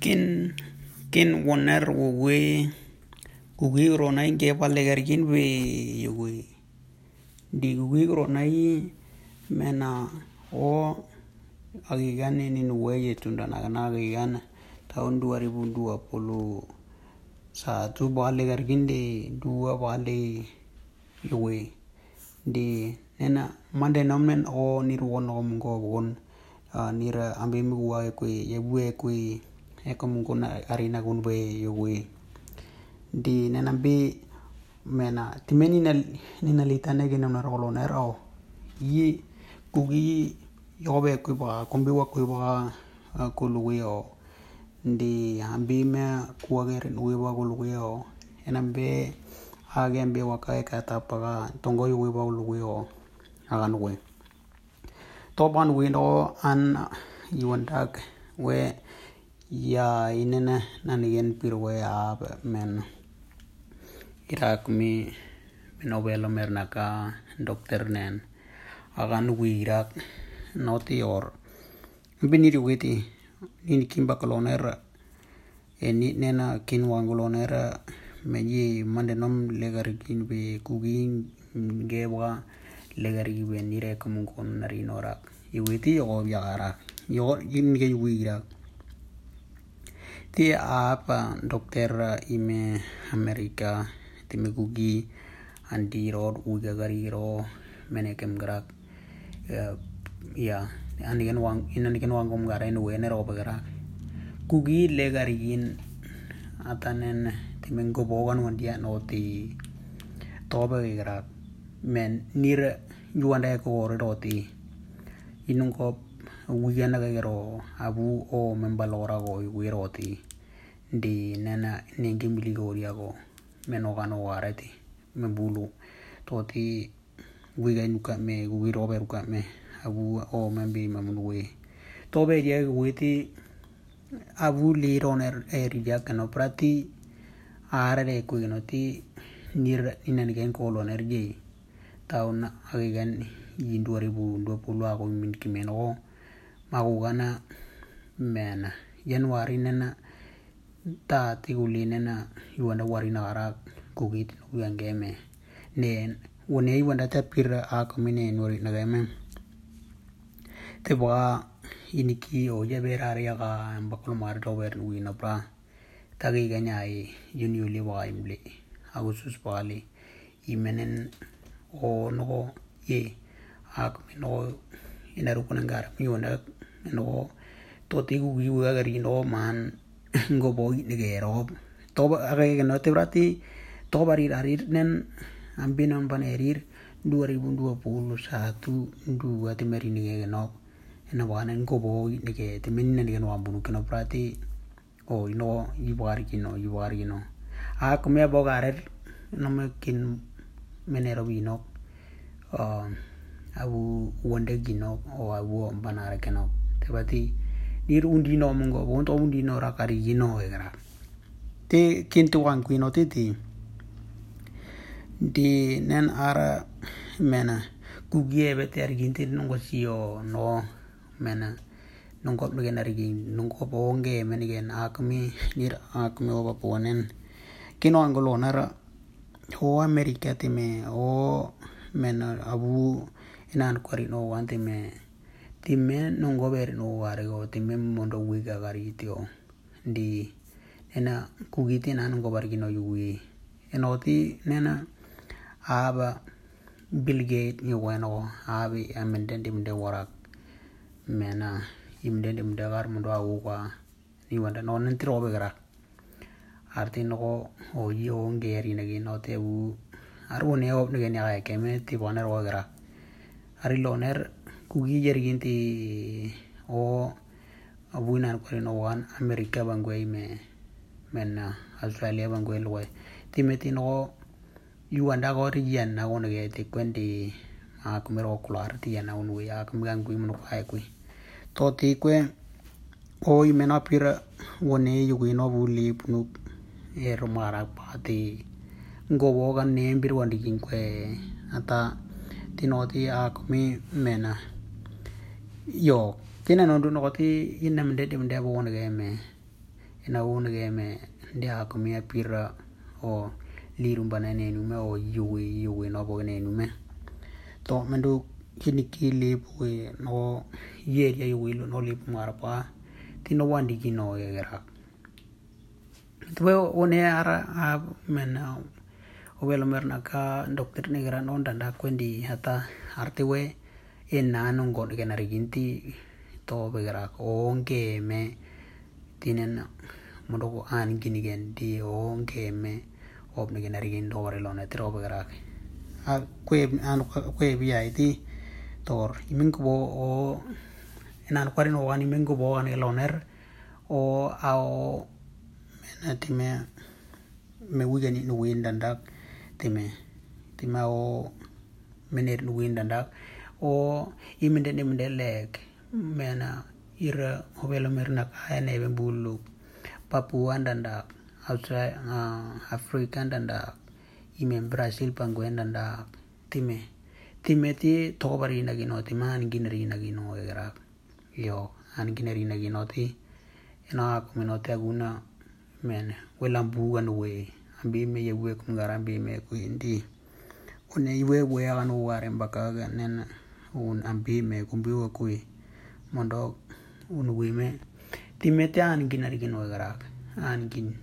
ken wonar kokoe kokoe korona ngepal ekerken peyo koe ndi kokoe korona mena oo akikan nini uwezo tundanakina akikan taun duaribu dua puluh satu pale kerkin de dua pale yowe de nena mande nomnen o nir won om go won nir ambe mi wa kwe yebwe kwe. comme ngun arina gun be yogui di nenambi mena time nina nina litane gi namna yi kugi yobe kui ba wa kui ba kulugui o. Di ambi me kuage rin ui o. Enambe age ambi wakae ka tongo yugui ba o. Agan we toban an yuan we yaa inene nanigen pir weab men irak mi minobelo mer naka doctor nen. Akan wi irak noti or. Bini riweti nini kimbakoloner eni nena kin wangoloner menyi लेगर nom बे be kugin gebwa legarik be nirekomungon narin orak iweti yogobiakara yogo nigen wi irak. Ti apa dokter ime amerika time kugi andi rod uga gari ro menekem gerak ya anigen wang inanigen wang kom gara inu wene ro bagara kugi le garigin atanen timen go bogan wan dia no ti tobe gerak. Men nir juanda ko ro ti inung ko weekend ka abu o membalora go wiroti di nena nengi mili go menogano wareti mebulu. Toti weekend ka me wiro ber ka me abu o membi mamunwe tobe dia weti abu lironer eridia kano prati arere kuino ti nir inan gen koloner jei taun agigan yinduari bu ndua puluago min kimenogo magugana meana januari nena ta tiguli nena iwanda warina gara kugit nugangeme ne wone iwanda ta pira akomine nuri nageme. Te baga iniki oja berari aga bakul mari dober nuina bra tagi ganyai juniuli baga imle agusus bagale imenen o nogo ye akomine nogo no inaru kunangara mi wanda no to ti gu gu ga ri no man go boy ni ge ro. To ba ga no te berarti to bari ari nen ambinan panerir 2021 dua ti meri ni no. Ena wana go boy ni ge ti min ni no ambunu ke no berarti o ino iwari kino iwari kino a kumya bogarer no me kin menero vino uh, abu wonde gino o abu banare keno tebati dir undi no mungo wonto undi no rakari gino egra. Te kintu wan kuino titi di nen ara mena kugie bete arginti nungo sio no mena. Nungo megen argi nungo bonge menigen akmi nir akmi oba ponen. Kino angolo nara ho amerika time o mena abu inan kwari no wan time time nungo ber no ware go time mondo wiga gari tio di nena kugiti nan nungo bar gino enoti nena aba Bill Gates ni weno abi amenden dimde warak mena imden dimde gar mundo awuka ni wanda no nanti robe gara arti no o yo ngeri nagi no te u aru ne op nagi ni ay keme ti boner ro gara ariloner kugi jarginti o abuinan korin owan america banguey me men ah, australia banguey luwe timeti nogo yuandago ti yan nagonege ti kuendi akumero kular ti yan nagonwe akumigangui monokuae kui to ti kue o imen apir wone yugui nobu lip nuk erumarak pa ti ngobo kan nembir wandikin kue ata dinoti akumi mena yo tina no du noti inna mende dem de bo wona game ina wona game de akumi apira o lirum bana ne nume o yuwe yuwe no bo ne nume to mendu kini ki lebu no yeria yuwe lo no lebu marpa tino wandi kino gegera tuwe one ara mena o welo merna ka dokter negara non danda kwendi hata artewe ena non gon ge nari ginti to begera onge me. Tinen mondo an gini gen di onge me. Ob ne genari gin dore lo ne tro begera a kwe an kwe bi ai ti tor. Imin ko o enan kwarin o ani min ko bo an loner o ao mena time me wigani no windandak time time o minute luwinda ndak o iminde nimde lek mena ira hobelo merna kaya nebe bulu papua ndandak australia uh, africa ndandak ime brazil panguen ndandak time. Time ti thobari nagino ti man ginari nagino egra yo an ginari nagino ti ena kumino te aguna men welambu anwe ambime yewe kumgara ambime kuhindi. Une iwe weakan uware mbakaga nena un, ambime kumbiwa kui mondo un wime timete an gin argin wegarak an gin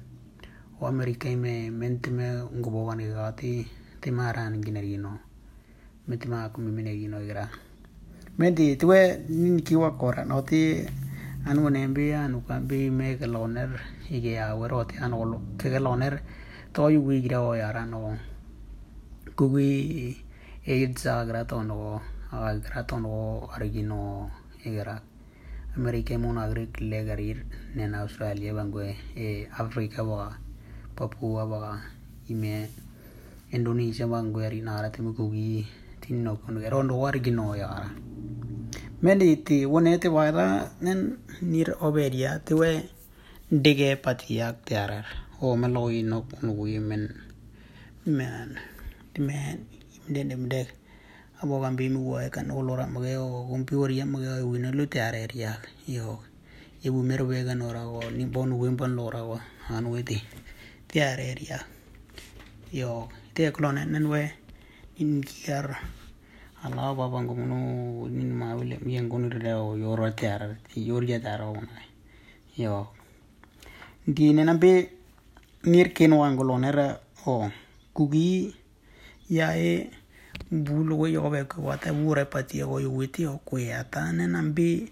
o amerika ime mentime ngobogan igati timara an gin argino metima kumimine gino igra menti tuwe nin kiwa kora noti anu nembi anu kambi me galoner ige awer oti anu kegaloner olo ke ke loner to yu wi gira o yara no ku wi e idza gra to no a gra to no arigino igara amerika mon agri legarir nen australia bangwe e afrika ba papua ba ime indonesia bangwe ari nara temu kugi tinno kon gero ndo arigino yara. Mendi ti wone te wara nen nir oberia te we dige patiak tiarar or Maloy no women man the man in the name deck about and be me work and all or a mugger or gumpur yam mugger win a lutar area yo ibu merwega nora go ni bon wimpan lora go an wedi tiar area yo tiar klone nen we in kiar ala ba bang gumnu nin ma wile mi yoro tiar ti yor ya daro na Mirken wanguloner o kugi yae bulugo yobe kwata bure pati go yuwiti o kuyata nenambi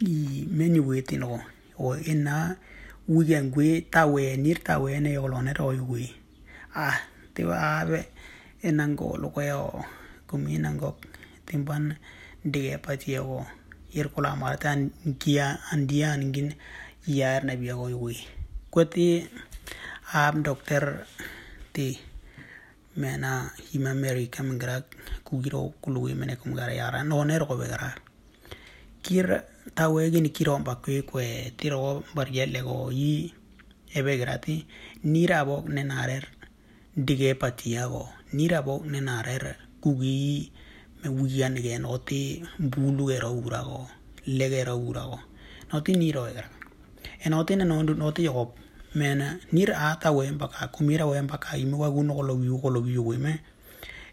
i menu weti no o ena wigen gwe tawe nir tawe ne yoloner o yuwi ah tiba abe enango lo kweo kuminango timban dige pati go irkola marta an kia andian gin yar na biago yuwi kwati आप doctor ते मैं ना ही मैं मेरी कम गरा कुगिरो कुलुए मैंने कम गरा यार नोने रो बेगरा किर था वे गिन किरो बक्वे क्वे तिरो बरिये लेगो ई एबे ग्राती नीरा बोक ने नारेर डिगे पतिया गो नीरा बोक ने नारेर कुगी मैं उगिया नगे नोती बूलू एरो उरा गो लेगे रो उरा गो नोती नीरो एगरा एनोती ने नोंडु नोती जगो mena nir ata we mpaka kumira we mpaka imi wa guno lo wiu ko wiu weme we me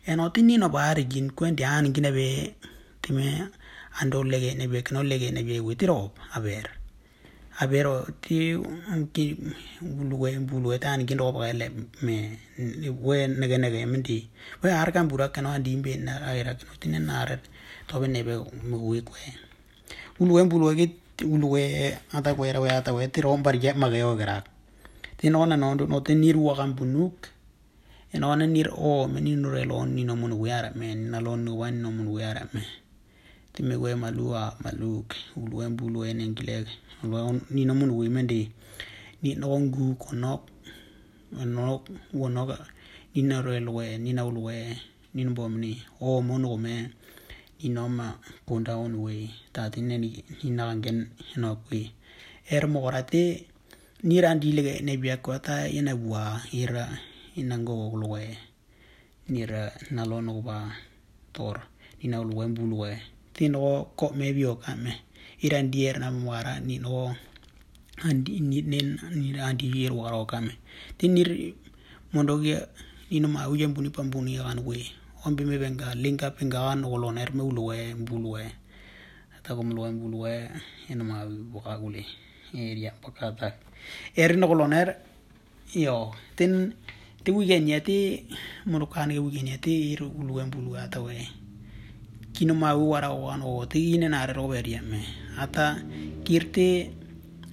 en oti ni no bari gin kwendi an gine be time ando lege ne be kno lege ne be witiro aber aber ti ki buluwe buluwe tan gin ro le me we ne ge ge mindi we ar kan bura kno andi be na aira kno tine na ar to be ne be mu we kwe. Buluwe buluwe ki buluwe ata kwera we ata we tiro bar je ma ge tẽnegã nanãodo nog tɩ nir wagam bunuk ẽnegã na nir oome nino rɛ lɔn nino mun wɛra mɛ nina lɔn ni wɛn nino mun wɛra mɛ tɩ me wɛ malu a maluk wul wɛn bul wɛ ne gilɛg nino mun wɩ mende ni nog n guu kõnɔk nog wõnɔg nina rɛl wɛ nina wul wɛ nin bɔm ni oome nog mɛ nino ma pʋnda wõn wɩ t'a tɩ ne ni nagn gɛn ẽnɔ kwɩ ɛr er mogra tɩ nira ndilega nebyakwa ta yana bua ira inango luwe nira nalo noba tor nina luwe bulwe tino ko mebio kame. Ira ndier na mwara ni no andi ni ni andi yer waro kame. Tinir mondogia ino ma uje mbuni pambuni ya kanwe ombi mebenga linga penga no loner me ulwe bulwe ta ko mulwe bulwe eno ma bukagule area pakata er no yo tin ti weekend ya ti mondo kan ge weekend ya ti ir ulwe mbulwe ata we. Kino ma wara wan o ti ine na ro beria me. Ata kirte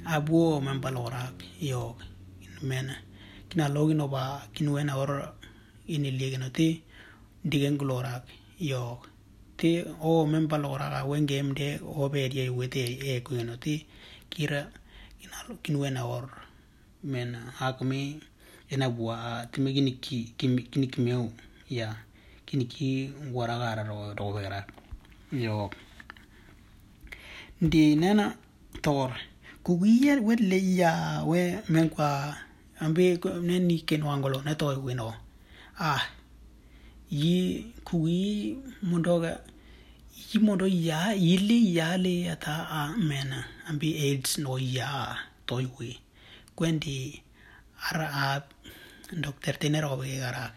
abuo membalorak yo mena kina logi no ba kinu ena or ini liege no ti digen glorak yo ti o membalorak a wen game de o be ye wete e ku no ti kira ina kin wena wor men hakme ena bua uh, time kini ki kini kimeu ya kini ki wara gara ro ro gara yo. Ndi nena tor ku giyer wet ya we men kwa ambe neni ken wangolo na tor wino ah yi ku yi mundoga yi mondo ya yili ya le ya ta a ah, mena. ambi aids no ya toywi kwendi ara a dr tenero we gara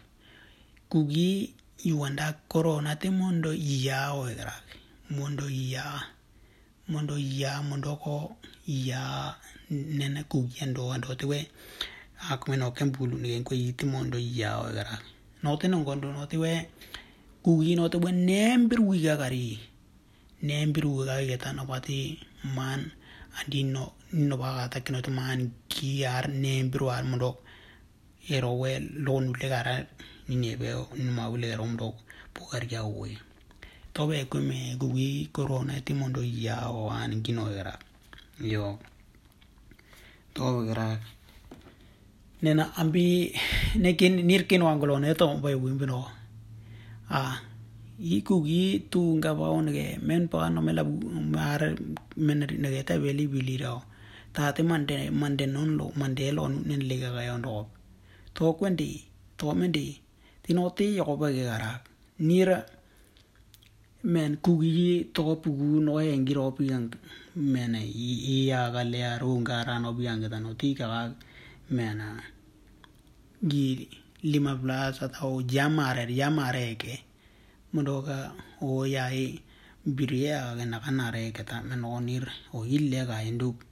kugi yuanda corona te mondo ya we gara mondo ya mondo ya mondo ko ya nena kugi ando ando te we. Akmeno kembulu ni ngwe yiti mondo ya we gara no te no no te we kugi no te we nembiru gari nembiru gari ta no ba pati man andi no no baga ta kino tuma an kiar ne biro al mundo. Ero we lo nu le gara ni ne be ya we to be ku corona ti mundo ya o an gino era. Yo tobe be gara nena ambi ne kin nir kin wangolo ne to be a ah. No a i ku gi tu nga ba on ge men pa no mela mar men ne ge ta beli bili ro ta te mande mande non lo mande lo nen le ga ga on ro to kwendi to mendi tino ti yo ba ge gara nira men kugi to pugu no e ngiro piang mena i ya ga le aro ngara no biang ga no ti ka mena gi lima blas atau jamare jamare ke mondo ka o ya i biria ga na kana re ke ta men onir o ille ga induk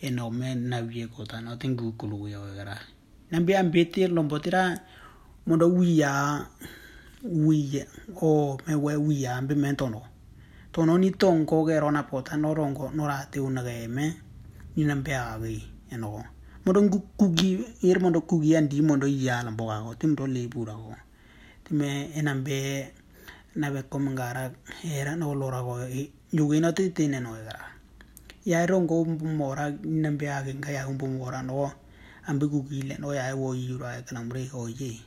eno men na vie ko ta no tingu kulu yo gara nambi ambetir lombotira mondo wiya wiya o me we wiya ambe men tono ni tonko ge rona pota no rongo no ra te una ge me ni nambe agi eno mondo kugi ir mondo kugi andi mondo ya la boga ko tim do le pura ko time enambe na be kom ngara era no lora ko yugi no te tine no gara ya rongo mora nambe agi nga ya umbu mora no ambe kugi le no ya wo yura ka namre ko ye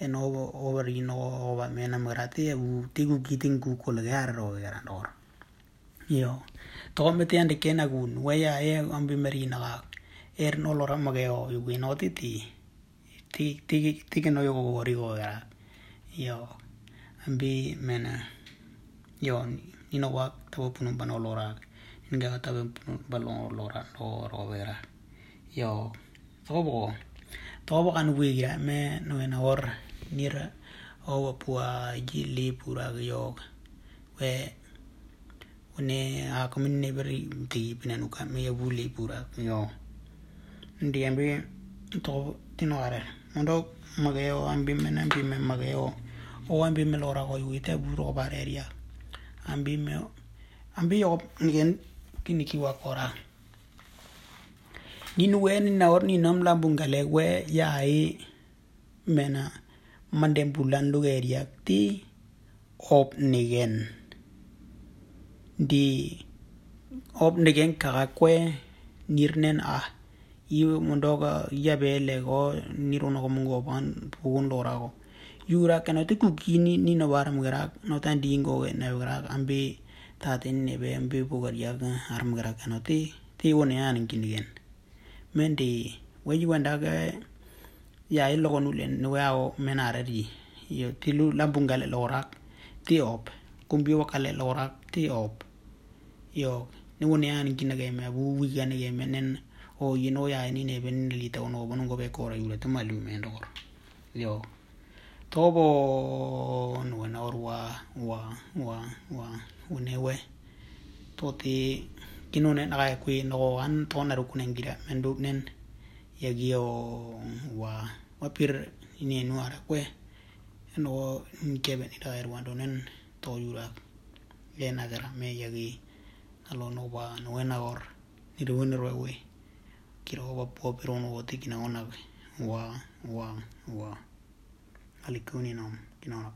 eno over no over mena merate u tigu kiting ku ko le gar ro gara no yo to me te ande kena gun we ya e ambe merina ga er no lora mageo yu no ti ti ti ti ti no yo go ri go gara yo እምቢ መነ ያው ይነዋ ተወፕኑ በኖሎራ እንገ ተወፕኑ በኖሎራ ሎሮ rovera. Yo, tobo. ተወቦ አንዌግራ መ ነውና ወር ኒረ ኦወ ፑዋ ጂሊ ፑራ ግዮግ ወይ ወኔ አኩምኔ ብሪ ቲብነኑ ካሜ የቡሊ ፑራ ዮ እንዲ አምቢ ተወ ቲኖአረ ሞንዶ መገዮ አምቢ መና አምቢ መ መገዮ o ambi me lora ko yuite buro bareria ambi me ambi yo ngen kini kiwa kora. Nin we ni na ni nam la we ya ai mena mandem bulan lu geria ti op nigen di op nigen kaka kwe nirnen ah i mondoga yabe le go niru no mungo ban pugun lora yuuraa kanatti kukiin ni nabaaram garaa notaan diingoo nayo garaa ambe taateen nebe ambe bogariyaa haram garaa kanatti tee wone aan kinigen mende waji wandaga yaay e logo nule nuwao menarari yo tilu lambungale lorak ti op. Kumbi wakale lorak ti op. Yo ni wone aan kinageme bu wiganegeme nen o yino yaay ni nebe ni lita ono bonongo be kora yule tumalu mendor yo. Tobo no na or wa wa wa wa unewe to ti kino ne na ku no an to na ru kunen gira men du nen. Ya gio wa wa pir ini no ara kwe no kebe ni da er wando nen to yura le na gara me ya gi alo no ba no na or ni ru ne ro we. Kiro ba po pero no te kina ona wa wa wa Alicunien um. Genau.